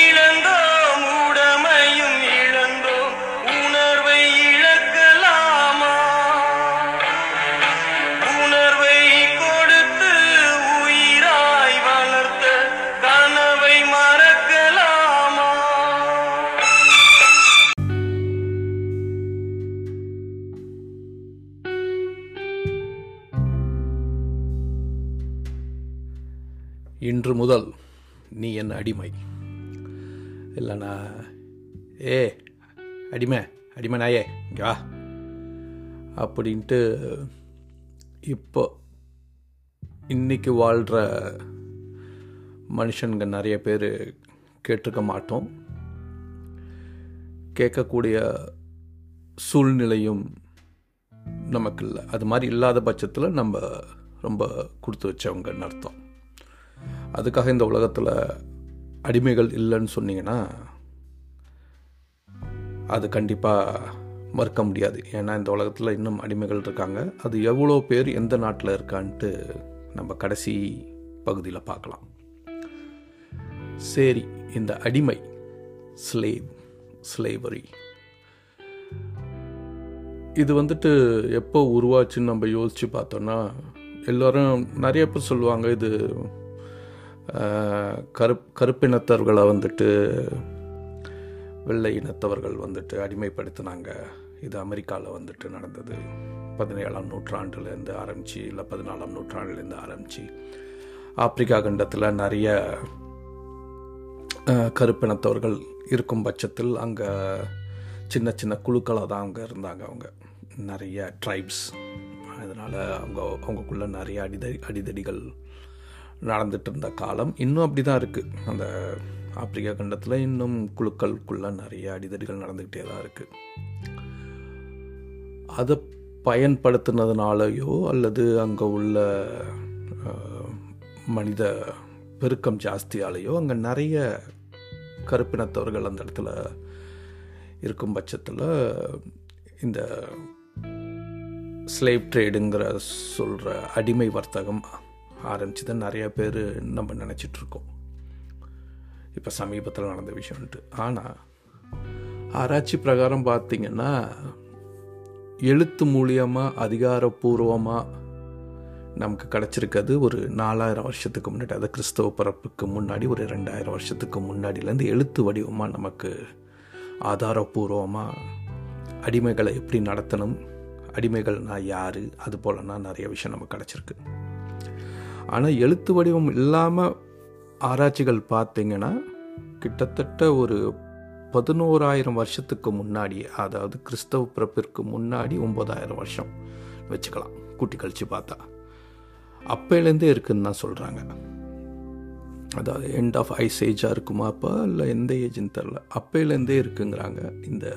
இழந்தோம் உடமையும் இழந்தோம் உணர்வை இழக்கலாமா? உணர்வை கொடுத்து உயிராய் வளர்த்த கனவை மறக்கலாமா? இன்று முதல் அடிமை. இல்லைனா ஏ அடிமை அடிமை நாயே இங்கே வா. அப்படின்ட்டு இப்போ இன்னைக்கு வாழ்கிற மனுஷனுங்க நிறைய பேர் கேட்டிருக்க மாட்டோம். கேட்கக்கூடிய சூழ்நிலையும் நமக்கு இல்லை. அது மாதிரி இல்லாத பட்சத்தில் நம்ம ரொம்ப கொடுத்து வச்சவங்கன்னு அர்த்தம். அதுக்காக இந்த உலகத்தில் அடிமைகள் இல்லைன்னு சொன்னீங்கன்னா அது கண்டிப்பாக மறுக்க முடியாது. ஏன்னா இந்த உலகத்தில் இன்னும் அடிமைகள் இருக்காங்க. அது எவ்வளோ பேர் எந்த நாட்டில் இருக்கான்ட்டு நம்ம கடைசி பகுதியில் பார்க்கலாம். சரி இந்த அடிமை ஸ்லேவ் ஸ்லேவரி இது வந்துட்டு எப்போ உருவாச்சுன்னு நம்ம யோசித்து பார்த்தோன்னா எல்லோரும் நிறைய பேர் சொல்லுவாங்க இது கருப் கருப்பினத்தவர்களை வந்துட்டு வெள்ளை இனத்தவர்கள் வந்துட்டு அடிமைப்படுத்தினாங்க. இது அமெரிக்காவில் வந்துட்டு நடந்தது. பதினேழாம் நூற்றாண்டுலேருந்து ஆரம்பித்து இல்லை பதினாலாம் நூற்றாண்டுலேருந்து ஆரம்பித்து ஆப்பிரிக்கா கண்டத்தில் நிறைய கருப்பினத்தவர்கள் இருக்கும் பட்சத்தில் அங்கே சின்ன சின்ன குழுக்களாக தான் அங்கே இருந்தாங்க அவங்க. நிறைய ட்ரைப்ஸ் அதனால் அவங்க அவங்கக்குள்ளே நிறைய அடிதடி அடிதடிகள் நடந்துட்டு இருந்த காலம் இன்னும் அப்படி தான் இருக்குது அந்த ஆப்பிரிக்கா கண்டத்தில் இன்னும் குழுக்களுக்குள்ளே நிறைய அடிதடிகள் நடந்துக்கிட்டே தான் இருக்குது அதை பயன்படுத்தினதுனாலையோ அல்லது அங்கே உள்ள மனித பெருக்கம் ஜாஸ்தியாலேயோ அங்கே நிறைய கருப்பினத்தவர்கள் அந்த இடத்துல இருக்கும் பட்சத்தில் இந்த ஸ்லேவ் ட்ரேடுங்கிற சொல்கிற அடிமை வர்த்தகம் ஆரம்பிச்சதை நிறைய பேர் நம்ம நினச்சிட்ருக்கோம். இப்போ சமீபத்தில் நடந்த விஷயம்ன்ட்டு. ஆனால் ஆராய்ச்சி பிரகாரம் பார்த்திங்கன்னா எழுத்து மூலியமாக அதிகாரப்பூர்வமாக நமக்கு கிடச்சிருக்கிறது ஒரு நாலாயிரம் வருஷத்துக்கு முன்னாடி அதாவது கிறிஸ்தவ பிறப்புக்கு முன்னாடி ஒரு ரெண்டாயிரம் வருஷத்துக்கு முன்னாடிலேருந்து எழுத்து வடிவமாக நமக்கு ஆதாரப்பூர்வமாக அடிமைகளை எப்படி நடத்தணும் அடிமைகள்னால் யார் அது போலன்னா நிறைய விஷயம் நமக்கு கிடச்சிருக்கு. ஆனால் எழுத்து வடிவம் இல்லாமல் ஆராய்ச்சிகள் பார்த்திங்கன்னா கிட்டத்தட்ட ஒரு பதினோராயிரம் வருஷத்துக்கு முன்னாடி அதாவது கிறிஸ்தவ பிறப்பிற்கு முன்னாடி ஒம்பதாயிரம் வருஷம் வச்சுக்கலாம் கூட்டி கழித்து பார்த்தா. அப்போலேருந்தே இருக்குன்னு தான் சொல்கிறாங்க அதாவது எண்ட் ஆஃப் ஐஸ் ஏஜாக இருக்குமா அப்போ? இல்லை எந்த ஏஜ்னு தெரில அப்போலேருந்தே இருக்குங்கிறாங்க இந்த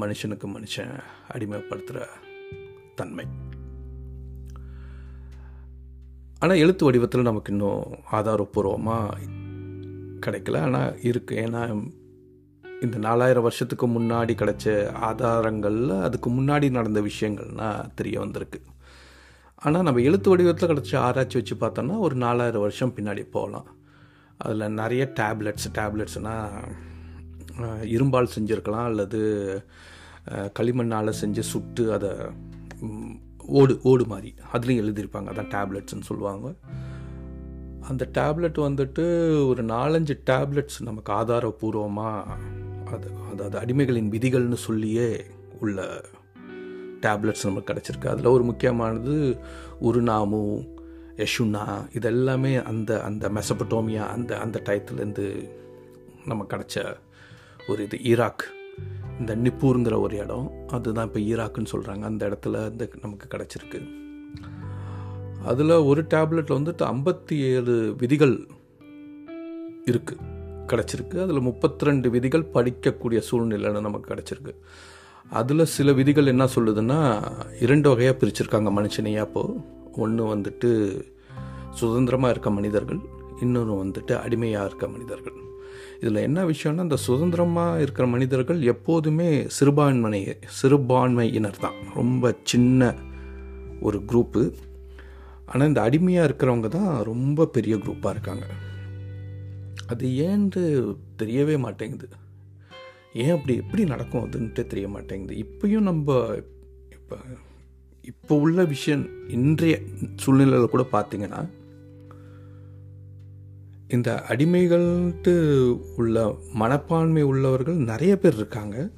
மனுஷனுக்கு மனுஷன் அடிமைப்படுத்துகிற தன்மை. ஆனால் எழுத்து வடிவத்தில் நமக்கு இன்னும் ஆதாரப்பூர்வமாக கிடைக்கல. ஆனால் இருக்குது ஏன்னா இந்த நாலாயிரம் வருஷத்துக்கு முன்னாடி கிடைச்ச ஆதாரங்களில் அதுக்கு முன்னாடி நடந்த விஷயங்கள்னால் தெரிய வந்திருக்கு. ஆனால் நம்ம எழுத்து வடிவத்தில் கிடச்ச ஆராய்ச்சி வச்சு பார்த்தோன்னா ஒரு நாலாயிரம் வருஷம் பின்னாடி போகலாம். அதில் நிறைய டேப்லெட்ஸ் டேப்லெட்ஸ்னால் இரும்பால் செஞ்சுருக்கலாம் அல்லது களிமண்ணால் செஞ்சு சுட்டு அதை ஓடு ஓடு மாதிரி. அதுலேயும் எழுதியிருப்பாங்க. அதான் டேப்லெட்ஸ்னு சொல்லுவாங்க. அந்த டேப்லெட் வந்துட்டு ஒரு நாலஞ்சு டேப்லெட்ஸ் நமக்கு ஆதாரபூர்வமாக அது அதாவது அடிமைகளின் விதிகள்னு சொல்லியே உள்ள டேப்லெட்ஸ் நமக்கு கிடச்சிருக்கு. அதில் ஒரு முக்கியமானது உருநாமு யஷுனா இதெல்லாமே அந்த அந்த மெசபட்டோமியா அந்த அந்த டயத்துலேருந்து நம்ம கிடச்ச ஒரு இது. ஈராக். இந்த நிப்பூருங்கிற ஒரு இடம். அதுதான் இப்போ ஈராக்குன்னு சொல்கிறாங்க அந்த இடத்துல இந்த நமக்கு கிடச்சிருக்கு. அதில் ஒரு டேப்லெட்டில் வந்துட்டு ஐம்பத்தி ஏழு விதிகள் இருக்குது கிடச்சிருக்கு. அதில் முப்பத்தி ரெண்டு விதிகள் படிக்கக்கூடிய சூழ்நிலைன்னு நமக்கு கிடச்சிருக்கு. அதில் சில விதிகள் என்ன சொல்லுதுன்னா இரண்டு வகையாக பிரிச்சிருக்காங்க மனுஷனையா அப்போது ஒன்று வந்துட்டு சுதந்திரமாக இருக்க மனிதர்கள் இன்னொன்று வந்துட்டு அடிமையாக இருக்க மனிதர்கள். இதில் என்ன விஷயம்னா இந்த சுதந்திரமாக இருக்கிற மனிதர்கள் எப்போதுமே சிறுபான்மை சிறுபான்மையினர் தான். ரொம்ப சின்ன ஒரு குரூப்பு. ஆனால் இந்த அடிமையாக இருக்கிறவங்க தான் ரொம்ப பெரிய குரூப்பாக இருக்காங்க. அது ஏன்ட்டு தெரியவே மாட்டேங்குது. ஏன் அப்படி எப்படி நடக்கும் அதுன்ட்டு தெரிய மாட்டேங்குது. இப்பயும் நம்ம இப்போ இப்போ உள்ள விஷயம் இன்றைய சூழ்நிலையில் கூட பார்த்தீங்கன்னா இந்த அடிமைகள்ட்டு உள்ள மனப்பான்மை உள்ளவர்கள் நிறைய பேர் இருக்காங்க.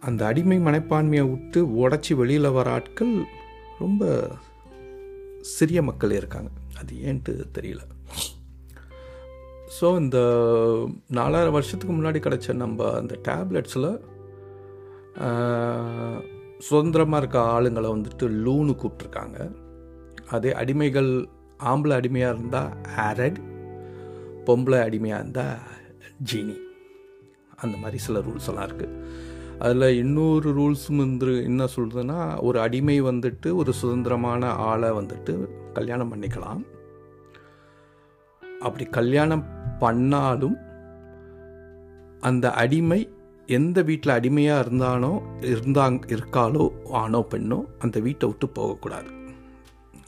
அந்த அடிமை மனப்பான்மையை விட்டு உடச்சி வெளியில் வர ஆட்கள் ரொம்ப சிறிய மக்கள் இருக்காங்க. அது ஏன்ட்டு தெரியல. ஸோ இந்த நாலாயிரம் வருஷத்துக்கு முன்னாடி கிடச்ச நம்ம அந்த டேப்லெட்ஸில் சுதந்திரமாக இருக்க ஆளுங்களை வந்துட்டு லூனு கூப்பிட்ருக்காங்க அதே அடிமைகள் ஆம்பளை அடிமையாக இருந்தால் ஆரட் பொம்பளை அடிமையாக இருந்தால் ஜீனி. அந்த மாதிரி சில ரூல்ஸ் எல்லாம் இருக்குது அதில் இன்னொரு ரூல்ஸும் வந்து என்ன சொல்கிறதுன்னா ஒரு அடிமை வந்துட்டு ஒரு சுதந்திரமான ஆளை வந்துட்டு கல்யாணம் பண்ணிக்கலாம். அப்படி கல்யாணம் பண்ணாலும் அந்த அடிமை எந்த வீட்டில் அடிமையாக இருந்தானோ இருந்தாங்க இருக்காளோ ஆணோ பெண்ணோ அந்த வீட்டை விட்டு போகக்கூடாது.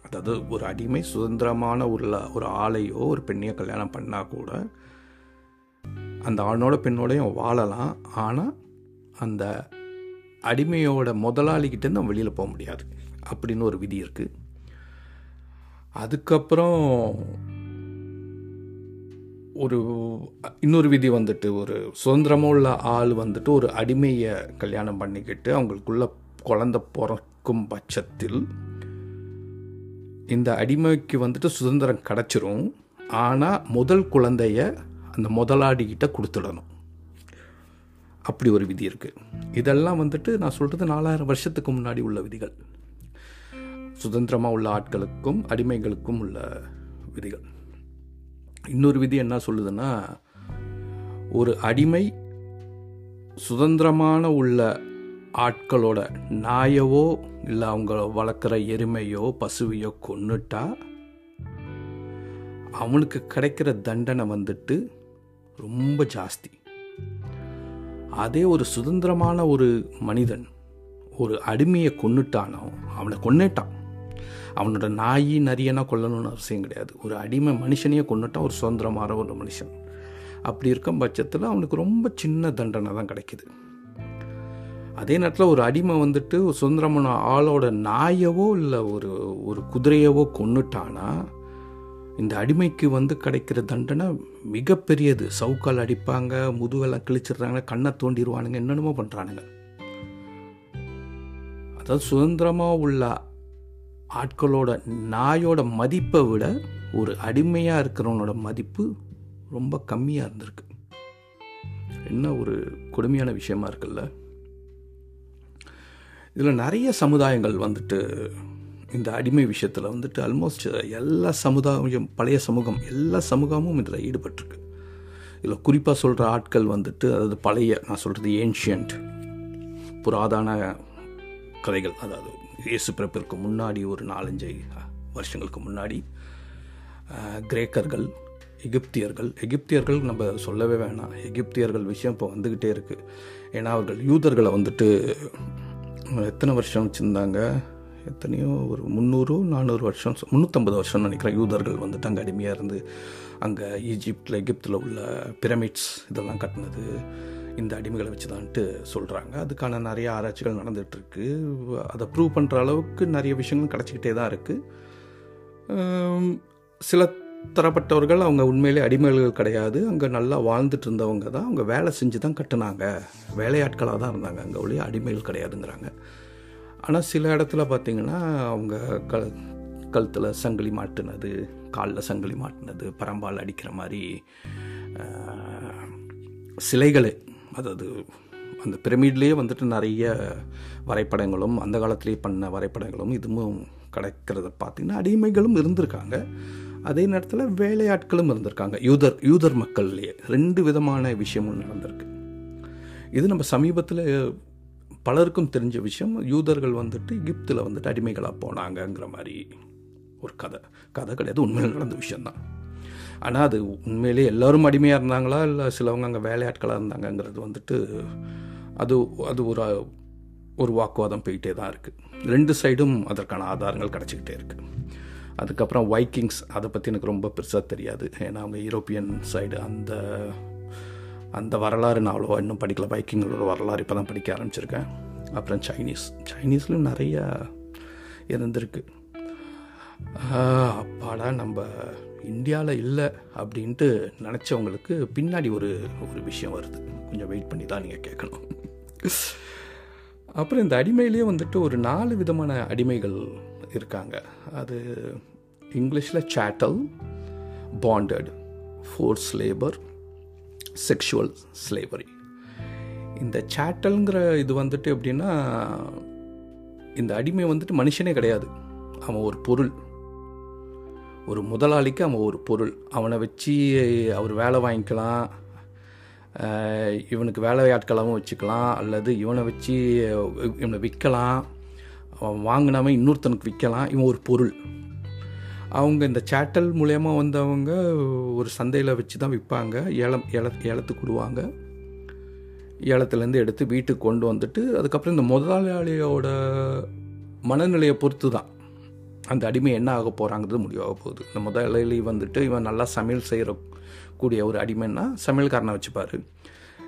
அதாவது ஒரு அடிமை சுதந்திரமான உள்ள ஒரு ஆளையோ ஒரு பெண்ணையோ கல்யாணம் பண்ணால் கூட அந்த ஆணோட பெண்ணோடையும் வாழலாம். ஆனால் அந்த அடிமையோட முதலாளிகிட்டேருந்து நம்ம வெளியில் போக முடியாது. அப்படின்னு ஒரு விதி இருக்குது அதுக்கப்புறம் ஒரு இன்னொரு விதி வந்துட்டு ஒரு சுதந்திரமாக உள்ள ஆள் வந்துட்டு ஒரு அடிமையை கல்யாணம் பண்ணிக்கிட்டு அவங்களுக்குள்ள குழந்த பிறக்கும் பட்சத்தில் இந்த அடிமைக்கு வந்துட்டு சுதந்திரம் கிடச்சிரும். ஆனால் முதல் குழந்தைய அந்த முதலாளிகிட்ட கொடுத்துடணும். அப்படி ஒரு விதி இருக்குது இதெல்லாம் வந்துட்டு நான் சொல்கிறது நாலாயிரம் வருஷத்துக்கு முன்னாடி உள்ள விதிகள். சுதந்திரமாக உள்ள ஆட்களுக்கும் அடிமைகளுக்கும் உள்ள விதிகள். இன்னொரு விதி என்ன சொல்லுதுன்னா ஒரு அடிமை சுதந்திரமான உள்ள ஆட்களோட நாயவோ இல்லை அவங்க வளர்க்குற எருமையோ பசுவையோ கொன்னுட்டா அவனுக்கு கிடைக்கிற தண்டனை வந்துட்டு ரொம்ப ஜாஸ்தி. அதே ஒரு சுதந்திரமான ஒரு மனிதன் ஒரு அடிமையை கொன்னுட்டானோ அவனை கொன்னுட்டான். அவனோட நாய் நரியனா கொல்லணும்னு அவசியம் கிடையாது. ஒரு அடிமை மனுஷனையே கொண்டுட்டான் ஒரு சுதந்திரமான ஒரு மனுஷன். அப்படி இருக்கும் பட்சத்தில் அவனுக்கு ரொம்ப சின்ன தண்டனை தான் கிடைக்குது. அதே நேரத்தில் ஒரு அடிமை வந்துட்டு ஒரு சுதந்திரமான ஆளோட நாயவோ இல்லை ஒரு ஒரு குதிரையவோ கொண்டுட்டானா இந்த அடிமைக்கு வந்து கிடைக்கிற தண்டனை மிகப்பெரியது. சவுக்கால் அடிப்பாங்க முதுகெல்லாம் கிழிச்சிடுறாங்க கண்ணை தோண்டிடுவானுங்க என்னென்னமோ பண்ணுறானுங்க அதாவது சுதந்திரமாக உள்ள ஆட்களோட நாயோட மதிப்பை விட ஒரு அடிமையாக இருக்கிறவனோட மதிப்பு ரொம்ப கம்மியாக இருந்திருக்கு. என்ன ஒரு கொடுமையான விஷயமா இருக்குல்ல? இதில் நிறைய சமுதாயங்கள் வந்துட்டு இந்த அடிமை விஷயத்தில் வந்துட்டு ஆல்மோஸ்ட் எல்லா சமுதாயம் பழைய சமூகம் எல்லா சமூகமும் இதில் ஈடுபட்டிருக்கு. இதில் குறிப்பாக சொல்கிற ஆட்கள் வந்துட்டு அதாவது பழைய நான் சொல்கிறது ஏன்ஷியன்ட் புராதான கதைகள் அதாவது இயேசு பிறப்பிற்கு முன்னாடி ஒரு நாலஞ்சு வருஷங்களுக்கு முன்னாடி கிரேக்கர்கள் எகிப்தியர்கள் எகிப்தியர்கள் நம்ம சொல்லவே வேணாம். எகிப்தியர்கள் விஷயம் இப்போ வந்துக்கிட்டே இருக்குது ஏன்னா அவர்கள் யூதர்களை வந்துட்டு எத்தனை வருஷம் வச்சுருந்தாங்க? எத்தனையோ ஒரு முந்நூறு நானூறு வருஷம் முந்நூற்றம்பது வருஷம்னு நினைக்கிறேன். யூதர்கள் வந்துட்டு அங்கே அடிமையாக இருந்து. அங்கே ஈஜிப்டில் எகிப்தில் உள்ள பிரமிட்ஸ் இதெல்லாம் கட்டினது இந்த அடிமைகளை வச்சு தான்ட்டு சொல்கிறாங்க அதுக்கான நிறைய ஆராய்ச்சிகள் நடந்துகிட்ருக்கு அதை ப்ரூவ் பண்ணுற அளவுக்கு நிறைய விஷயங்கள் கிடச்சிக்கிட்டே தான் இருக்குது சில தரப்பட்டவர்கள் அவங்க உண்மையிலே அடிமைகள் கிடையாது. அங்கே நல்லா வாழ்ந்துட்டு இருந்தவங்க தான். அவங்க வேலை செஞ்சு தான் கட்டினாங்க. வேலையாட்களாக தான் இருந்தாங்க. அங்கே ஒழிய அடிமைகள் கிடையாதுங்கிறாங்க. ஆனால் சில இடத்துல பார்த்திங்கன்னா அவங்க க கழுத்தில் சங்கிலி மாட்டினது காலில் சங்கிலி மாட்டினது பரம்பால் அடிக்கிற மாதிரி சிலைகளே அதாவது அந்த பிரமிட்லேயே வந்துட்டு நிறைய வரைபடங்களும் அந்த காலத்திலேயே பண்ண வரைபடங்களும் இதுவும் கிடைக்கிறத பார்த்திங்கன்னா அடிமைகளும் இருந்திருக்காங்க. அதே நேரத்தில் வேலையாட்களும் இருந்திருக்காங்க. யூதர் யூதர் மக்கள்லேயே. ரெண்டு விதமான விஷயமும் நடந்திருக்கு. இது நம்ம சமீபத்தில் பலருக்கும் தெரிஞ்ச விஷயம். யூதர்கள் வந்துட்டு எகிப்தில் வந்துட்டு அடிமைகளாக போனாங்கங்கிற மாதிரி ஒரு கதை. கதை கிடையாது உண்மையில் நடந்த விஷயந்தான் ஆனால் அது உண்மையிலே எல்லோரும் அடிமையாக இருந்தாங்களா? இல்லை சிலவங்க அங்கே வேலையாட்களாக இருந்தாங்கங்கிறது வந்துட்டு அது அது ஒரு ஒரு வாக்குவாதம் போயிட்டே தான் இருக்குது ரெண்டு சைடும் அதற்கான ஆதாரங்கள் கிடச்சிக்கிட்டே இருக்குது அதுக்கப்புறம் வைக்கிங்ஸ் அதை பற்றி எனக்கு ரொம்ப பெருசாக தெரியாது. ஏன்னா அவங்க யூரோப்பியன் சைடு அந்த அந்த வரலாறு நான் அவ்வளோவா இன்னும் படிக்கல. பைக்கிங்களோட வரலாறு இப்போ தான் படிக்க ஆரம்பிச்சிருக்கேன். அப்புறம் சைனீஸ் சைனீஸ்லையும் நிறையா இருந்திருக்கு. அப்பாடா நம்ம இந்தியாவில் இல்லை அப்படின்ட்டு நினச்சவங்களுக்கு பின்னாடி ஒரு ஒரு விஷயம் வருது. கொஞ்சம் வெயிட் பண்ணி தான் நீங்கள் கேட்கணும். அப்புறம் இந்த அடிமையிலேயே வந்துட்டு ஒரு நாலு விதமான அடிமைகள் இருக்காங்க. அது இங்கிலீஷில் chattel bonded force labour sexual slavery இந்த சேட்டல்ங்கிற இது வந்துட்டு எப்படின்னா இந்த அடிமை வந்துட்டு மனுஷனே கிடையாது. அவன் ஒரு பொருள். ஒரு முதலாளிக்கு அவன் ஒரு பொருள். அவனை வச்சு அவர் வேலை வாங்கிக்கலாம் இவனுக்கு வேலையாட்களாகவும் வச்சுக்கலாம் அல்லது இவனை வச்சு இவனை விற்கலாம். அவன் இன்னொருத்தனுக்கு விற்கலாம் இவன் ஒரு பொருள். அவங்க இந்த சேட்டல் மூலயமா வந்தவங்க ஒரு சந்தையில் வச்சு தான் விற்பாங்க ஏலம் ஏல ஏலத்துக்கு விடுவாங்க. ஏலத்துலேருந்து எடுத்து வீட்டுக்கு கொண்டு வந்துட்டு அதுக்கப்புறம் இந்த முதலாளியோட மனநிலையை பொறுத்து தான் அந்த அடிமை என்ன ஆக போகிறாங்கிறது முடிவாக போகுது. இந்த முதலாளி வந்துட்டு இவன் நல்லா சமையல் செய்கிற கூடிய ஒரு அடிமைன்னா சமையல்காரனை வச்சுப்பார்.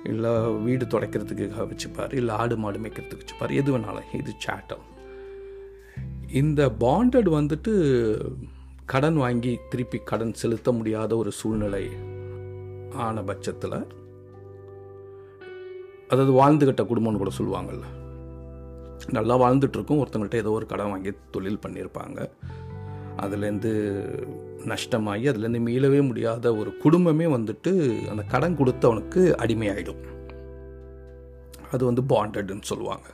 இல்லை வீடு துடைக்கிறதுக்கு வச்சுப்பார். இல்லை ஆடு மாடு மேய்க்கிறதுக்கு வச்சுப்பார். எது வேணாலும். இது சேட்டல் இந்த பாண்டட் வந்துட்டு கடன் வாங்கி திருப்பி கடன் செலுத்த முடியாத ஒரு சூழ்நிலை ஆன பட்சத்தில் அதாவது வாழ்ந்துகிட்ட குடும்பம்னு கூட சொல்லுவாங்கள்ல நல்லா வாழ்ந்துட்டுருக்கும் ஒருத்தங்கள்ட்ட ஒருத்தவங்கள்ட்ட ஏதோ ஒரு கடன் வாங்கி தொழில் பண்ணியிருப்பாங்க. அதுலேருந்து நஷ்டமாகி அதுலேருந்து மீளவே முடியாத ஒரு குடும்பமே வந்துட்டு அந்த கடன் கொடுத்தவனுக்கு அடிமையாயிடும். அது வந்து பாண்டட்னு சொல்லுவாங்க.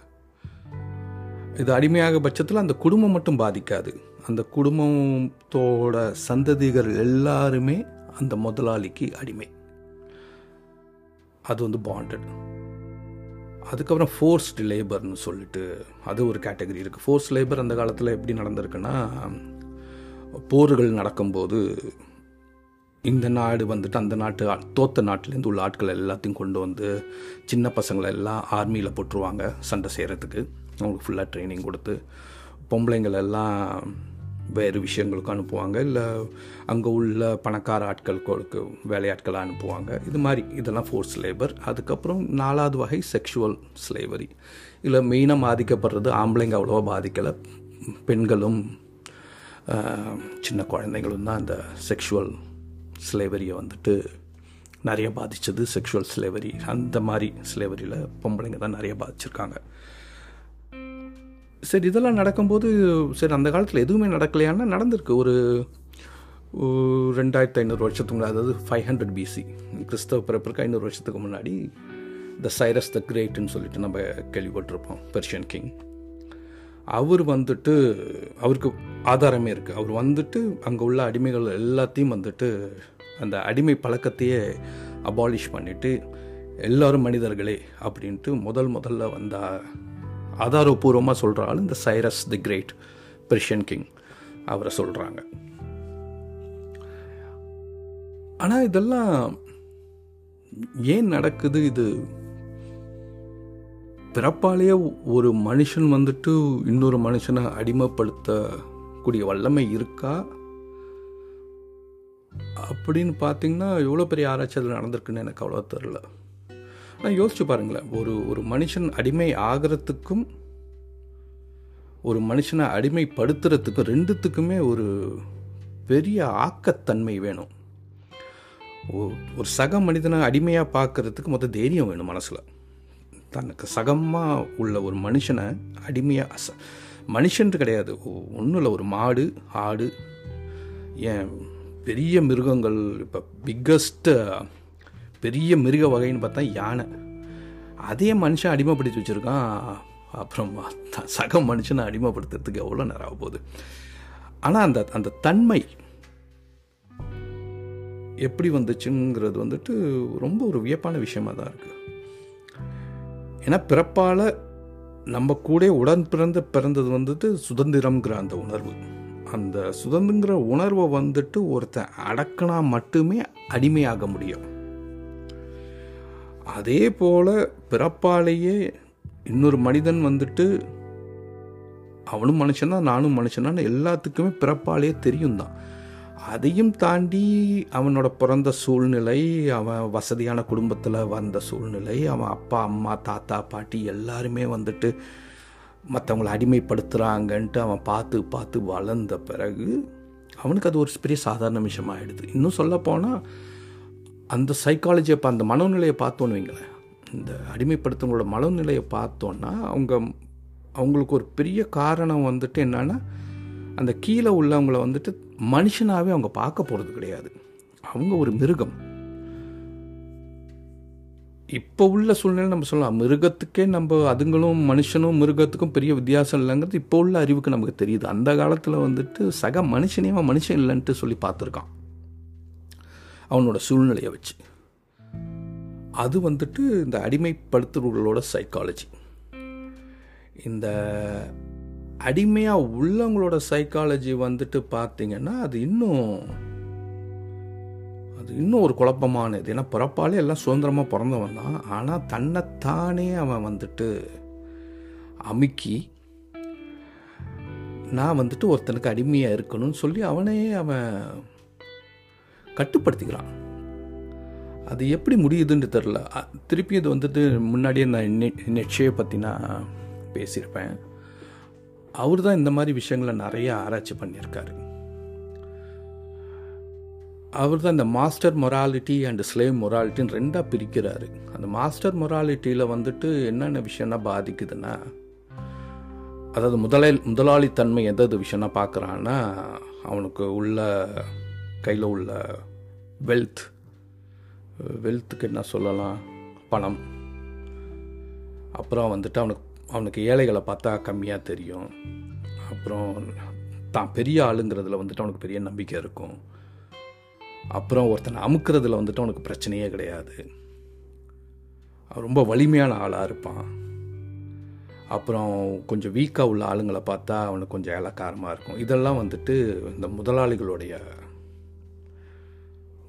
இது அடிமையாக பட்சத்தில் அந்த குடும்பம் மட்டும் பாதிக்காது. அந்த குடும்பத்தோட சந்ததிகள் எல்லாருமே அந்த முதலாளிக்கு அடிமை. அது வந்து பாண்டட் அதுக்கப்புறம் ஃபோர்ஸ்டு லேபர்னு சொல்லிட்டு அது ஒரு கேட்டகரி இருக்குது ஃபோர்ஸ் லேபர் அந்த காலத்தில் எப்படி நடந்திருக்குன்னா போர்கள் நடக்கும்போது இந்த நாடு வந்துட்டு அந்த நாட்டு தோத்த நாட்டிலேருந்து உள்ள ஆட்கள் எல்லாத்தையும் கொண்டு வந்து சின்ன பசங்களை எல்லாம் ஆர்மியில் போட்டுருவாங்க சண்டை செய்கிறதுக்கு அவங்களுக்கு ஃபுல்லாக ட்ரைனிங் கொடுத்து பொம்பளைங்களெல்லாம் வேறு விஷயங்களுக்கு அனுப்புவாங்க. இல்லை அங்கே உள்ள பணக்கார ஆட்களுக்கு வேலையாட்களாக அனுப்புவாங்க. இது மாதிரி இதெல்லாம் ஃபோர்ஸ் லேபர் அதுக்கப்புறம் நாலாவது வகை செக்ஷுவல் ஸ்லேவரி இதில் மெயினாக பாதிக்கப்படுறது ஆம்பளைங்க அவ்வளோவா பாதிக்கலை. பெண்களும் சின்ன குழந்தைங்களும் தான் இந்த செக்ஷுவல் ஸ்லேவரியை வந்துட்டு நிறைய பாதித்தது செக்ஷுவல் ஸ்லேவரி அந்த மாதிரி ஸ்லேவரியில் பொம்பளைங்க தான் நிறைய பாதிச்சிருக்காங்க. சரி இதெல்லாம் நடக்கும்போது சரி அந்த காலத்தில் எதுவுமே நடக்கலையான்னா நடந்திருக்கு. ஒரு ரெண்டாயிரத்தி ரெண்டாயிரத்து ஐநூறு வருஷத்துக்கு முன்னாடி அதாவது ஃபைவ் ஹண்ட்ரட் பிசி கிறிஸ்தவ பிறப்பிற்கு ஐநூறு வருஷத்துக்கு முன்னாடி த சைரஸ் த கிரேட்டுன்னு சொல்லிட்டு நம்ம கேள்விப்பட்டிருப்போம் பெர்ஷியன் கிங் அவர் வந்துட்டு அவருக்கு ஆதாரமே இருக்குது அவர் வந்துட்டு அங்கே உள்ள அடிமைகள் எல்லாத்தையும் வந்துட்டு அந்த அடிமை பழக்கத்தையே அபாலிஷ் பண்ணிவிட்டு எல்லாரும் மனிதர்களே அப்படின்ட்டு முதல் முதல்ல வந்த ஆதாரபூர்வமாக சொல்கிற ஆள் இந்த Cyrus the great Persian king அவரை சொல்கிறாங்க ஆனால் இதெல்லாம் ஏன் நடக்குது? இது பிறப்பாலேயே ஒரு மனுஷன் வந்துட்டு இன்னொரு மனுஷனை அடிமைப்படுத்தக்கூடிய வல்லமை இருக்கா? அப்படின்னு பார்த்தீங்கன்னா எவ்வளோ பெரிய ஆராய்ச்சி அதில் நடந்திருக்குன்னு எனக்கு அவ்வளோ தெரில ஆனால் யோசிச்சு பாருங்களேன். ஒரு ஒரு மனுஷன் அடிமை ஆகிறதுக்கும் ஒரு மனுஷனை அடிமைப்படுத்துறதுக்கும் ரெண்டுத்துக்குமே ஒரு பெரிய ஆக்கத்தன்மை வேணும். ஒ- ஒரு சக மனிதனை அடிமையாக பார்க்கறதுக்கு மொத்த தைரியம் வேணும் மனசில். தனக்கு சகமாக உள்ள ஒரு மனுஷனை அடிமையாக அச மனுஷன்ட்டு கிடையாது. ஒன்றும் இல்லை. ஒரு மாடு ஆடு ஏன் பெரிய மிருகங்கள் இப்போ பிக்கஸ்ட்டு பெரிய மிருக வகைன்னு பார்த்தா யானை. அதே மனுஷன் அடிமைப்படுத்தி வச்சுருக்கான். அப்புறம் த- சக மனுஷனை அடிமைப்படுத்துறதுக்கு எவ்வளோ நேரம் ஆக போகுது. ஆனால் அந்த அந்த தன்மை எப்படி வந்துச்சுங்கிறது வந்துட்டு ரொம்ப ஒரு வியப்பான விஷயமாக தான் இருக்குது ஏன்னா பிறப்பால் நம்ம கூட உடன் பிறந்த பிறந்தது வந்துட்டு சுதந்திரம்ங்கிற அந்த உணர்வு. அந்த சுதந்திரங்கிற உணர்வை வந்துட்டு ஒருத்தன் அடக்கினா மட்டுமே அடிமையாக முடியும். அதே போல் பிறப்பாலேயே இன்னொரு மனிதன் வந்துட்டு அவனும் மனுஷன்தான் நானும் மனுஷனான்னு எல்லாத்துக்குமே பிறப்பாலேயே தெரியும் தான் அதையும் தாண்டி அவனோட பிறந்த சூழ்நிலை அவன் வசதியான குடும்பத்தில் வந்த சூழ்நிலை அவன் அப்பா அம்மா தாத்தா பாட்டி எல்லாருமே வந்துட்டு மற்றவங்களை அடிமைப்படுத்துகிறாங்கன்ட்டு அவன் பார்த்து பார்த்து வளர்ந்த பிறகு அவனுக்கு அது ஒரு பெரிய சாதாரண விஷயமாயிடுது இன்னும் சொல்லப்போனால் அந்த சைக்காலஜியை அந்த மனநிலையை பார்த்தோன்னு வைங்களேன். இந்த அடிமைப்படுத்தவங்களோட மனநிலையை பார்த்தோன்னா அவங்க அவங்களுக்கு ஒரு பெரிய காரணம் வந்துட்டு என்னென்னா அந்த கீழே உள்ளவங்கள வந்துட்டு மனுஷனாகவே அவங்க பார்க்க போகிறது கிடையாது. அவங்க ஒரு மிருகம். இப்போ உள்ள சூழ்நிலை நம்ம சொல்லலாம். மிருகத்துக்கே நம்ம அதுங்களும் மனுஷனும் மிருகத்துக்கும் பெரிய வித்தியாசம் இல்லைங்கிறது இப்போ உள்ள அறிவுக்கு நமக்கு தெரியுது. அந்த காலத்தில் வந்துட்டு சக மனுஷனையும் மனுஷன் இல்லைன்ட்டு சொல்லி பார்த்துருக்கான். அவனோட சூழ்நிலையை வச்சு. அது வந்துட்டு இந்த அடிமைப்படுத்துறவர்களோட சைக்காலஜி இந்த அடிமையாக உள்ளவங்களோட சைக்காலஜி வந்துட்டு பார்த்தீங்கன்னா அது இன்னும் அது இன்னும் ஒரு குழப்பமானது ஏன்னா பிறப்பாலே எல்லாம் சுதந்திரமாக பிறந்தவன் தான் ஆனால் தன்னைத்தானே அவன் வந்துட்டு அமுக்கி நான் வந்துட்டு ஒருத்தனுக்கு அடிமையாக இருக்கணும்னு சொல்லி அவனே அவன் கட்டுப்படுத்திக்கிறான் அது எப்படி முடியுதுன்னு தெரில திருப்பி இது வந்துட்டு முன்னாடியே நான் நெட்ஷே பற்றி பற்றினா பேசியிருப்பேன் அவர் தான் இந்த மாதிரி விஷயங்களை நிறைய ஆராய்ச்சி பண்ணியிருக்காரு. அவர் தான் இந்த மாஸ்டர் மொராலிட்டி அண்ட் ஸ்லேவ் மொராலிட்டின்னு ரெண்டாக பிரிக்கிறாரு. அந்த மாஸ்டர் மொராலிட்டியில் வந்துட்டு என்னென்ன விஷயம்னா பாதிக்குதுன்னா அதாவது முதலை முதலாளித்தன்மை எதாவது விஷயம்னா பார்க்குறான்னா அவனுக்கு உள்ள கையில் உள்ள வெல்த் வெல்த்துக்கு என்ன சொல்லலாம்? பணம். அப்புறம் வந்துட்டு அவனுக்கு அவனுக்கு ஏழைகளை பார்த்தா கம்மியாக தெரியும். அப்புறம் தான் பெரிய ஆளுங்கிறதுல வந்துட்டு அவனுக்கு பெரிய நம்பிக்கை இருக்கும். அப்புறம் ஒருத்தனை அமுக்கிறதுல வந்துட்டு அவனுக்கு பிரச்சனையே கிடையாது. அவன் ரொம்ப வலிமையான ஆளாக இருப்பான். அப்புறம் கொஞ்சம் வீக்காக உள்ள ஆளுங்களை பார்த்தா அவனுக்கு கொஞ்சம் ஏலக்காரமாக இருக்கும். இதெல்லாம் வந்துட்டு இந்த முதலாளிகளுடைய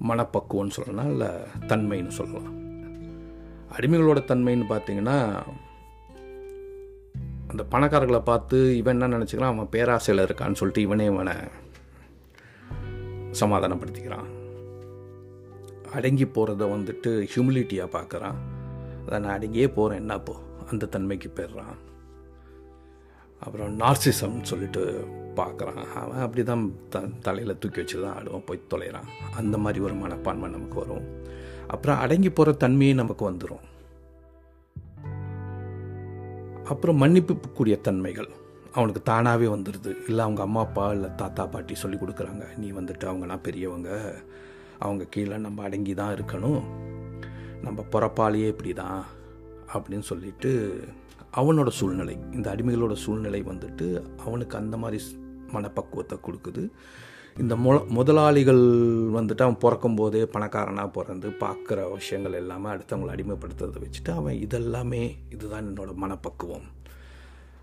மனப்பக்குவம்னு சொல்லலாம் இல்லை தன்மைன்னு சொல்லலாம். அடிமைகளோட தன்மைன்னு பார்த்தீங்கன்னா அந்த பணக்காரர்களை பார்த்து இவன் என்ன நினச்சிக்கிறான்? அவன் பேராசையில் இருக்கான்னு சொல்லிட்டு இவனே இவனை சமாதானப்படுத்திக்கிறான். அடங்கி போகிறத வந்துட்டு ஹியூமிலிட்டியாக பார்க்குறான். அதை நான் அடங்கியே போகிறேன் என்னப்போ அந்த தன்மைக்கு போயிடுறான். அப்புறம் நார்சிசம்னு சொல்லிட்டு பார்க்குறான். அவன் அப்படி தான் த தலையில் தூக்கி வச்சு தான் ஆடுவான் போய் தொலைகிறான் அந்த மாதிரி ஒரு மனப்பான்மை நமக்கு வரும். அப்புறம் அடங்கி போகிற தன்மையே நமக்கு வந்துடும் அப்புறம் மன்னிப்புக்குரிய தன்மைகள். அவனுக்கு தானாகவே வந்துடுது இல்லை அவங்க அம்மா அப்பா இல்லை தாத்தா பாட்டி சொல்லி கொடுக்குறாங்க. நீ வந்துட்டு அவங்களாம் பெரியவங்க. அவங்க கீழே நம்ம அடங்கி தான் இருக்கணும். நம்ம பிறப்பாலேயே இப்படி தான் அப்படின்னு சொல்லிட்டு அவனோட சூழ்நிலை இந்த அடிமைகளோட சூழ்நிலை வந்துட்டு அவனுக்கு அந்த மாதிரி மனப்பக்குவத்தை கொடுக்குது. இந்த முதலாளிகள் வந்துட்டு அவன் பிறக்கும் போதே பணக்காரனாக பிறந்து பார்க்குற விஷயங்கள் எல்லாமே அடுத்தவங்களை அடிமைப்படுத்துறதை வச்சுட்டு அவன் இதெல்லாமே இதுதான் என்னோட மனப்பக்குவம்.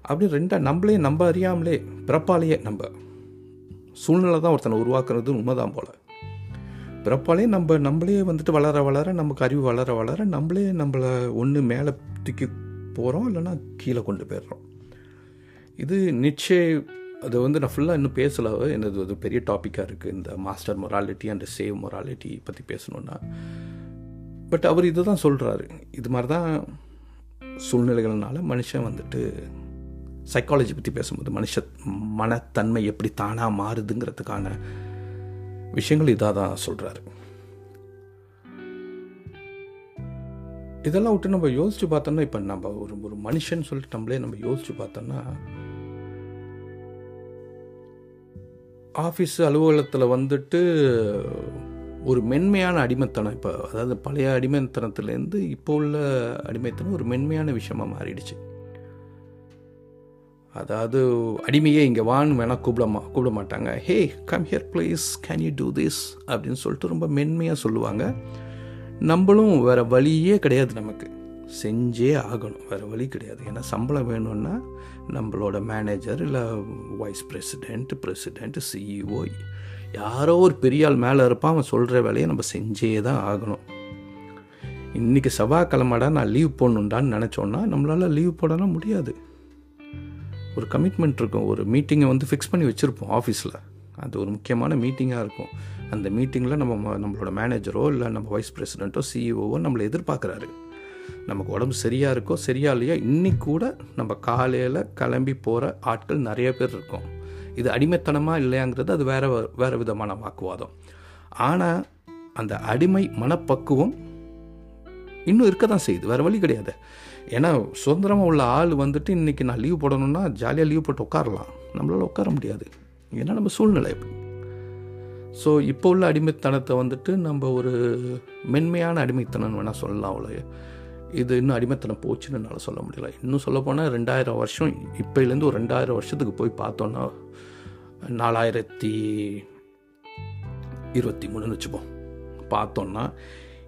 அப்படி ரெண்டா நம்மளே நம்ம அறியாமலே பிறப்பாலேயே நம்ம சூழ்நிலை தான் ஒருத்தனை உருவாக்குறது உண்மைதான் போல. பிறப்பாலே நம்ம நம்மளே வந்துட்டு வளர வளர நமக்கு அறிவு வளர வளர நம்மளே நம்மளை ஒன்று மேலே தூக்கி போகிறோம் இல்லைன்னா கீழே கொண்டு போயிடுறோம். இது நிச்சய அது வந்து நான் ஃபுல்லாக இன்னும் பேசல. எனது ஒரு பெரிய டாப்பிக்காக இருக்குது இந்த master morality and slave morality பற்றி பேசணுன்னா பட் அவர் இதை தான் சொல்கிறாரு இது மாதிரி தான் சூழ்நிலைகள்னால மனுஷன் வந்துட்டு சைக்காலஜி பற்றி பேசும்போது மனுஷ மனத்தன்மை எப்படி தானாக மாறுதுங்கிறதுக்கான விஷயங்கள் இதாக தான் சொல்கிறாரு இதெல்லாம் விட்டு நம்ம யோசிச்சு பார்த்தோம்னா இப்போ நம்ம ஒரு ஒரு மனுஷன் சொல்லிட்டு நம்மளே நம்ம யோசிச்சு பார்த்தோம்னா ஆஃபீஸ் அலுவலகத்தில் வந்துட்டு ஒரு மென்மையான அடிமைத்தனம். இப்போ அதாவது பழைய அடிமைத்தனத்துலேருந்து இப்போ உள்ள அடிமைத்தனம் ஒரு மென்மையான விஷயமாக மாறிடுச்சு. அதாவது அடிமையே இங்கே வான்னு வேணால் கூப்பிட மா கூப்பிட மாட்டாங்க. Hey come here please can you do this அப்படின்னு சொல்லிட்டு ரொம்ப மென்மையாக சொல்லுவாங்க. நம்மளும் வேறு வழியே கிடையாது நமக்கு. செஞ்சே ஆகணும். வேறு வழி கிடையாது. ஏன்னா சம்பளம் வேணும்னா நம்மளோட மேனேஜர் இல்லை வைஸ் பிரசிடெண்ட் பிரசிடெண்ட் சிஇஓ யாரோ ஒரு பெரிய ஆள் மேலே இருப்பான் அவன் சொல்கிற வேலையை நம்ம செஞ்சே தான் ஆகணும். இன்றைக்கி செவ்வாய்க்கிழமடா நான் லீவ் போடணுண்டான்னு நினச்சோன்னா நம்மளால் லீவ் போடலாம் முடியாது. ஒரு கமிட்மெண்ட் இருக்கும். ஒரு மீட்டிங்கை வந்து ஃபிக்ஸ் பண்ணி வச்சுருப்போம் ஆஃபீஸில் அது ஒரு முக்கியமான மீட்டிங்காக இருக்கும். அந்த மீட்டிங்கில் நம்ம ம- நம்மளோட மேனேஜரோ இல்லை நம்ம வைஸ் பிரசிடெண்ட்டோ சிஇஓவோ நம்மளை எதிர்பார்க்குறாரு. நமக்கு உடம்பு சரியாக இருக்கோ சரியா இல்லையோ இன்னி கூட நம்ம காலையில் கிளம்பி போகிற ஆட்கள் நிறைய பேர் இருக்கோம். இது அடிமைத்தனமாக இல்லையாங்கிறது அது வேற வேறு விதமான வாக்குவாதம். ஆனால் அந்த அடிமை மனப்பக்குவம் இன்னும் இருக்க தான் செய்யுது. வேறு வழி கிடையாது. ஏன்னா சுதந்திரமாக உள்ள ஆள் வந்துட்டு இன்றைக்கி நான் லீவ் போடணும்னா ஜாலியாக லீவ் போட்டு உட்காரலாம். நம்மளால் உட்கார முடியாது. ஏன்னா நம்ம சூழ்நிலை ஸோ இப்போ உள்ள அடிமைத்தனத்தை வந்துட்டு நம்ம ஒரு மென்மையான அடிமைத்தனம் வேணால் சொல்லலாம் அவ்வளோ இது இன்னும் அடிமைத்தனம் போச்சுன்னு என்னால் சொல்ல முடியல. இன்னும் சொல்லப்போனால் ரெண்டாயிரம் வருஷம் இப்போலேருந்து ஒரு ரெண்டாயிரம் வருஷத்துக்கு போய் பார்த்தோன்னா நாலாயிரத்தி இருபத்தி மூணுன்னு வச்சுப்போம். பார்த்தோன்னா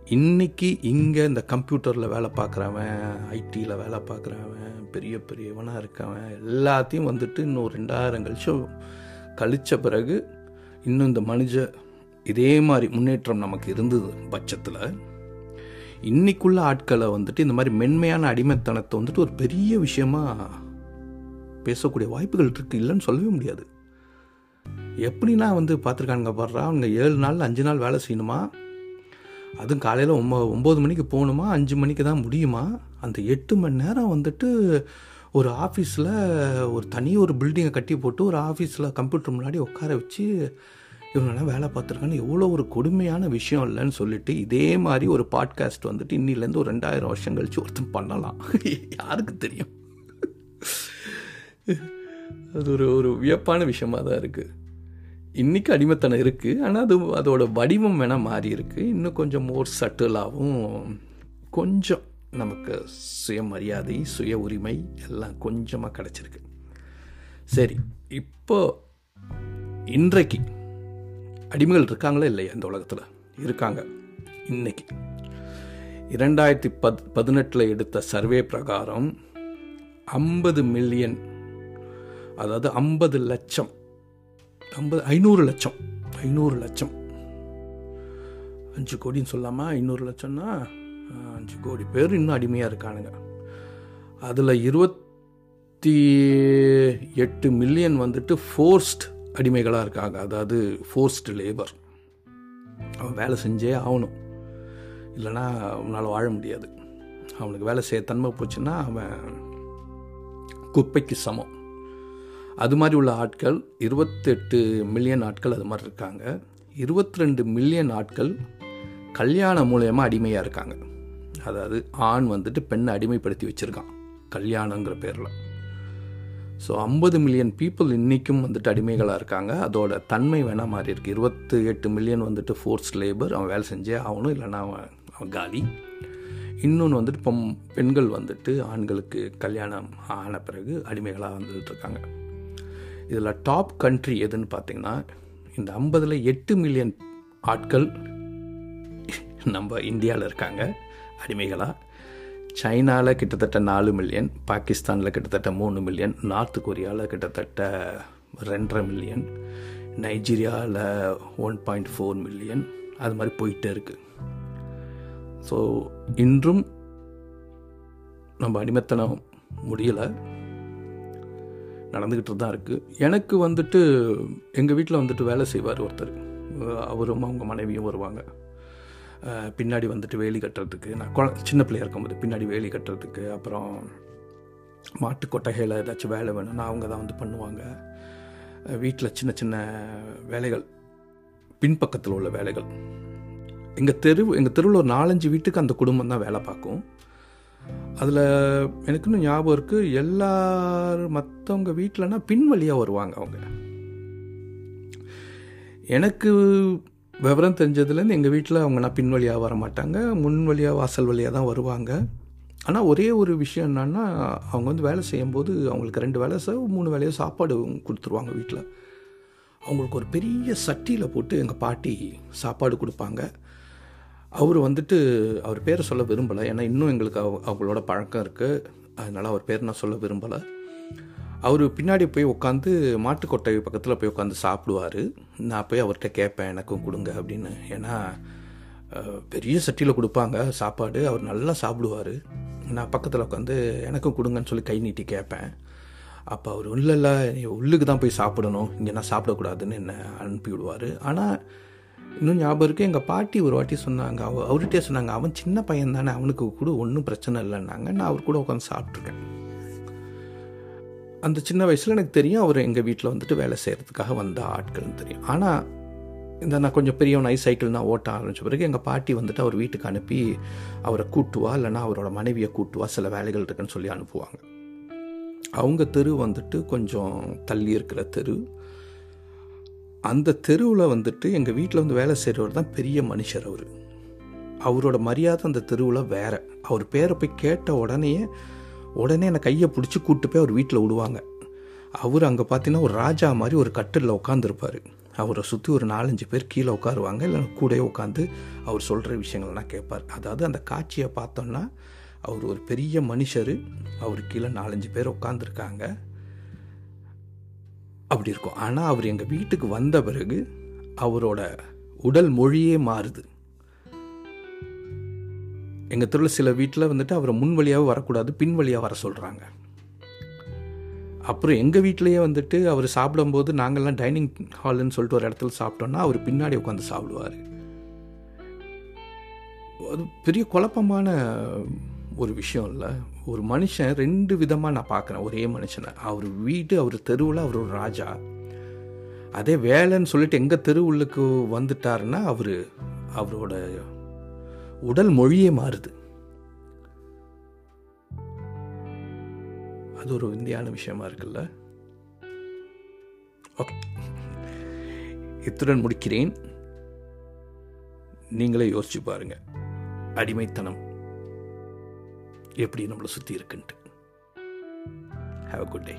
இன்னைக்கு இங்கே இந்த கம்ப்யூட்டரில் வேலை பார்க்குறவன் ஐடியில் வேலை பார்க்குறவன் பெரிய பெரியவனாக இருக்கவன் எல்லாத்தையும் வந்துட்டு இன்னும் ரெண்டாயிரம் கழிச்சு கழித்த பிறகு இன்னும் இந்த மனுஷ இதே மாதிரி முன்னேற்றம் நமக்கு இருந்தது பட்சத்தில் இன்னைக்குள்ள ஆட்களை வந்துட்டு இந்த மாதிரி மென்மையான அடிமைத்தனத்தை வந்துட்டு ஒரு பெரிய விஷயமா பேசக்கூடிய வாய்ப்புகள் இருக்கு. இல்லைன்னு சொல்லவே முடியாது. எப்படின்னா வந்து பார்த்துருக்காங்க பாடுறா அவங்க ஏழு நாள் அஞ்சு நாள் வேலை செய்யணுமா? அதுவும் காலையில் ஒம்ப ஒம்பது மணிக்கு போகணுமா? அஞ்சு மணிக்கு தான் முடியுமா? அந்த எட்டு மணி நேரம் வந்துட்டு ஒரு ஆஃபீஸில் ஒரு தனி ஒரு பில்டிங்கை கட்டி போட்டு ஒரு ஆஃபீஸில் கம்ப்யூட்டர் முன்னாடி உட்கார வச்சு இவங்களாம் வேலை பார்த்துருக்கான்னு எவ்வளோ ஒரு கொடுமையான விஷயம் இல்லைன்னு சொல்லிட்டு இதே மாதிரி ஒரு பாட்காஸ்ட் வந்துட்டு இன்னிலேருந்து ஒரு ரெண்டாயிரம் வருஷம் கழிச்சு ஒருத்தன் பண்ணலாம். யாருக்கு தெரியும்? அது ஒரு ஒரு வியப்பான விஷயமா தான் இருக்குது இன்றைக்கி அடிமைத்தனம் இருக்குது ஆனால் அது அதோட வடிவம் வேணால் மாறி இருக்குது இன்னும் கொஞ்சம் மோர் சட்டிலாகவும் கொஞ்சம் நமக்கு சுயமரியாதை சுய உரிமை எல்லாம் கொஞ்சமாக கிடச்சிருக்கு. சரி இப்போ இன்றைக்கு அடிமைகள் இருக்காங்களா இல்லையா இந்த உலகத்தில்? இருக்காங்க. இன்னைக்கு. இரண்டாயிரத்தி பத் பதினெட்டில் எடுத்த சர்வே பிரகாரம் ஐம்பது மில்லியன் அதாவது ஐம்பது லட்சம் ஐம்பது ஐநூறு லட்சம் ஐநூறு லட்சம். அஞ்சு கோடின்னு சொல்லாமல் ஐநூறு லட்சம்னா அஞ்சு கோடி பேர் இன்னும் அடிமையாக இருக்கானுங்க. அதில் இருபத்தி எட்டு மில்லியன் வந்துட்டு ஃபோர்ஸ்ட் அடிமைகளாக இருக்காங்க. அதாவது ஃபோர்ஸ்டு லேபர் அவன் வேலை செஞ்சே ஆகணும். இல்லைன்னா அவனால் வாழ முடியாது. அவனுக்கு வேலை செய்ய தன்மை போச்சுன்னா அவன் குப்பைக்கு சமம். அது மாதிரி உள்ள ஆட்கள் இருபத்தெட்டு மில்லியன் ஆட்கள் அது மாதிரி இருக்காங்க. இருபத்தி ரெண்டு மில்லியன் ஆட்கள் கல்யாணம் மூலயமா அடிமையாக இருக்காங்க. அதாவது ஆண் வந்துட்டு பெண்ணை அடிமைப்படுத்தி வச்சுருக்கான். கல்யாணங்கிற பேரில். ஸோ ஐம்பது மில்லியன் பீப்புள் இன்றைக்கும் வந்துட்டு அடிமைகளாக இருக்காங்க. அதோட தன்மை வேணால் மாறி இருக்கு. இருபத்தி எட்டு மில்லியன் வந்துட்டு ஃபோர்ஸ் லேபர் அவன் வேலை செஞ்சே ஆகணும் இல்லைன்னா அவன் அவன் காலி. இன்னொன்று வந்துட்டு இப்போ பெண்கள் வந்துட்டு ஆண்களுக்கு கல்யாணம் ஆன பிறகு அடிமைகளாக வந்துட்டு இருக்காங்க. இதில் டாப் கண்ட்ரி எதுன்னு பார்த்தீங்கன்னா இந்த ஐம்பதில் எட்டு மில்லியன் ஆட்கள் நம்ம இந்தியாவில் இருக்காங்க அடிமைகளாக சைனாவில் கிட்டத்தட்ட நாலு மில்லியன் பாகிஸ்தானில் கிட்டத்தட்ட மூணு மில்லியன் நார்த் கொரியாவில் கிட்டத்தட்ட ரெண்டரை மில்லியன் நைஜீரியாவில் ஒன் பாயிண்ட் ஃபோர் மில்லியன் அது மாதிரி போயிட்டே இருக்குது ஸோ இன்றும் நம்ம அடிமைத்தனம் முடியலை. நடந்துக்கிட்டு தான் இருக்குது எனக்கு வந்துட்டு எங்கள் வீட்டில் வந்துட்டு வேலை செய்வார் ஒருத்தர். அவரும் அவங்க மனைவியும் வருவாங்க. பின்னாடி வந்துட்டு வேலி கட்டுறதுக்கு. நான் குழ சின்ன பிள்ளையா இருக்கும்போது பின்னாடி வேலி கட்டுறதுக்கு அப்புறம் மாட்டு கொட்டகையில் ஏதாச்சும் வேலை வேணும்னா அவங்க தான் வந்து பண்ணுவாங்க. வீட்டில் சின்ன சின்ன வேலைகள் பின்பக்கத்தில் உள்ள வேலைகள். எங்கள் தெரு எங்கள் தெருவில் ஒரு நாலஞ்சு வீட்டுக்கு அந்த குடும்பம் தான் வேலை பார்க்கும். அதில் எனக்கு இன்னும் ஞாபகம் இருக்குது எல்லாரும் மற்றவங்க வீட்டிலனா பின் வழியாக வருவாங்க அவங்க. எனக்கு விவரம் தெரிஞ்சதுலேருந்து எங்கள் வீட்டில் அவங்க நான் பின் வழியாக வர மாட்டாங்க. முன் வழியாக வாசல் வழியாக தான் வருவாங்க. ஆனால் ஒரே ஒரு விஷயம் என்னன்னா அவங்க வந்து வேலை செய்யும்போது அவங்களுக்கு ரெண்டு வேலை ச மூணு வேலையோ சாப்பாடு கொடுத்துருவாங்க வீட்டில். அவங்களுக்கு ஒரு பெரிய சட்டியில் போட்டு எங்கள் பாட்டி சாப்பாடு கொடுப்பாங்க. அவர் வந்துட்டு அவர் பேரை சொல்ல விரும்பலை. ஏன்னா இன்னும் எங்களுக்கு அவ- அவங்களோட பழக்கம் இருக்குது. அதனால் அவர் பேர் நான் சொல்ல விரும்பலை. அவர் பின்னாடி போய் உட்காந்து மாட்டுக்கொட்டை பக்கத்தில் போய் உட்காந்து சாப்பிடுவார். நான் போய் அவர்கிட்ட கேட்பேன் எனக்கும் கொடுங்க அப்படின்னு. ஏன்னா பெரிய சட்டியில் கொடுப்பாங்க சாப்பாடு. அவர் நல்லா சாப்பிடுவார். நான் பக்கத்தில் உட்காந்து எனக்கும் கொடுங்கன்னு சொல்லி கை நீட்டி கேட்பேன் அப்போ அவர் இல்லை இல்லை நீ உள்ளுக்கு தான் போய் சாப்பிடணும். இங்கே நான் சாப்பிடக்கூடாதுன்னு என்னை அனுப்பி விடுவார். ஆனால் இன்னும் ஞாபகம் இருக்குது எங்கள் பாட்டி ஒரு வாட்டி சொன்னாங்க. அவ அவர்கிட்டே சொன்னாங்க அவன் சின்ன பையன் தானே அவனுக்கு கூட ஒன்றும் பிரச்சனை இல்லைன்னாங்க. நான் அவர் கூட உட்காந்து சாப்பிட்ருக்கேன் அந்த சின்ன வயசில் எனக்கு தெரியும் அவர் எங்கள் வீட்டில் வந்துட்டு வேலை செய்கிறதுக்காக வந்த ஆட்கள்னு தெரியும். ஆனால் இந்த நான் கொஞ்சம் பெரியவன் ஐ சைக்கிள் நான் ஓட்ட ஆரம்பித்த பிறகு எங்கள் பாட்டி வந்துட்டு அவர் வீட்டுக்கு அனுப்பி அவரை கூட்டுவா இல்லைன்னா அவரோட மனைவியை கூட்டுவா சில வேலைகள் இருக்குன்னு சொல்லி அனுப்புவாங்க. அவங்க தெரு வந்துட்டு கொஞ்சம் தள்ளி இருக்கிற தெரு. அந்த தெருவில் வந்துட்டு எங்கள் வீட்டில் வந்து வேலை செய்கிறவர் தான் பெரிய மனுஷர் அவர். அவரோட மரியாதை அந்த தெருவில் வேற. அவர் பேரை போய் கேட்ட உடனே உடனே என்னை கையை பிடிச்சி கூட்டு போய் அவர் வீட்டில் விடுவாங்க. அவர் அங்கே பார்த்தீங்கன்னா ஒரு ராஜா மாதிரி ஒரு கட்டிலில் உட்காந்துருப்பார் அவரை சுற்றி ஒரு நாலஞ்சு பேர் கீழே உட்காருவாங்க இல்லைன்னா கூடயே உட்காந்து அவர் சொல்கிற விஷயங்கள்லாம் கேட்பார். அதாவது அந்த காட்சியை பார்த்தோன்னா அவர் ஒரு பெரிய மனுஷர். அவர் கீழே நாலஞ்சு பேர் உட்காந்துருக்காங்க அப்படி இருக்கும். ஆனால் அவர் எங்கள் வீட்டுக்கு வந்த பிறகு அவரோட உடல் மொழியே மாறுது. எங்கள் தெருவில் சில வீட்டில் வந்துட்டு அவரை முன் வழியாக வரக்கூடாது பின் வழியாக வர சொல்கிறாங்க அப்புறம் எங்கள் வீட்டிலேயே வந்துட்டு அவர் சாப்பிடும்போது நாங்கள்லாம் டைனிங் ஹால்னு சொல்லிட்டு ஒரு இடத்துல சாப்பிட்டோன்னா அவர் பின்னாடி உட்காந்து சாப்பிடுவார். அது பெரிய குழப்பமான ஒரு விஷயம் இல்லை. ஒரு மனுஷன் ரெண்டு விதமாக நான் பார்க்குறேன். ஒரே மனுஷனை. அவர் வீடு அவர் தெருவில் அவர் ஒரு ராஜா. அதே வேலைன்னு சொல்லிட்டு எங்கள் தெருவுள்ளுக்கு வந்துட்டாருன்னா அவர் அவரோட உடல் மொழியே மாறுது. அது ஒரு இந்தியான விஷயமா இருக்குல்ல? இத்துடன் முடிக்கிறேன். நீங்களே யோசிச்சு பாருங்க. அடிமைத்தனம் எப்படி நம்மளை சுற்றி இருக்குன்ட்டு. Have good day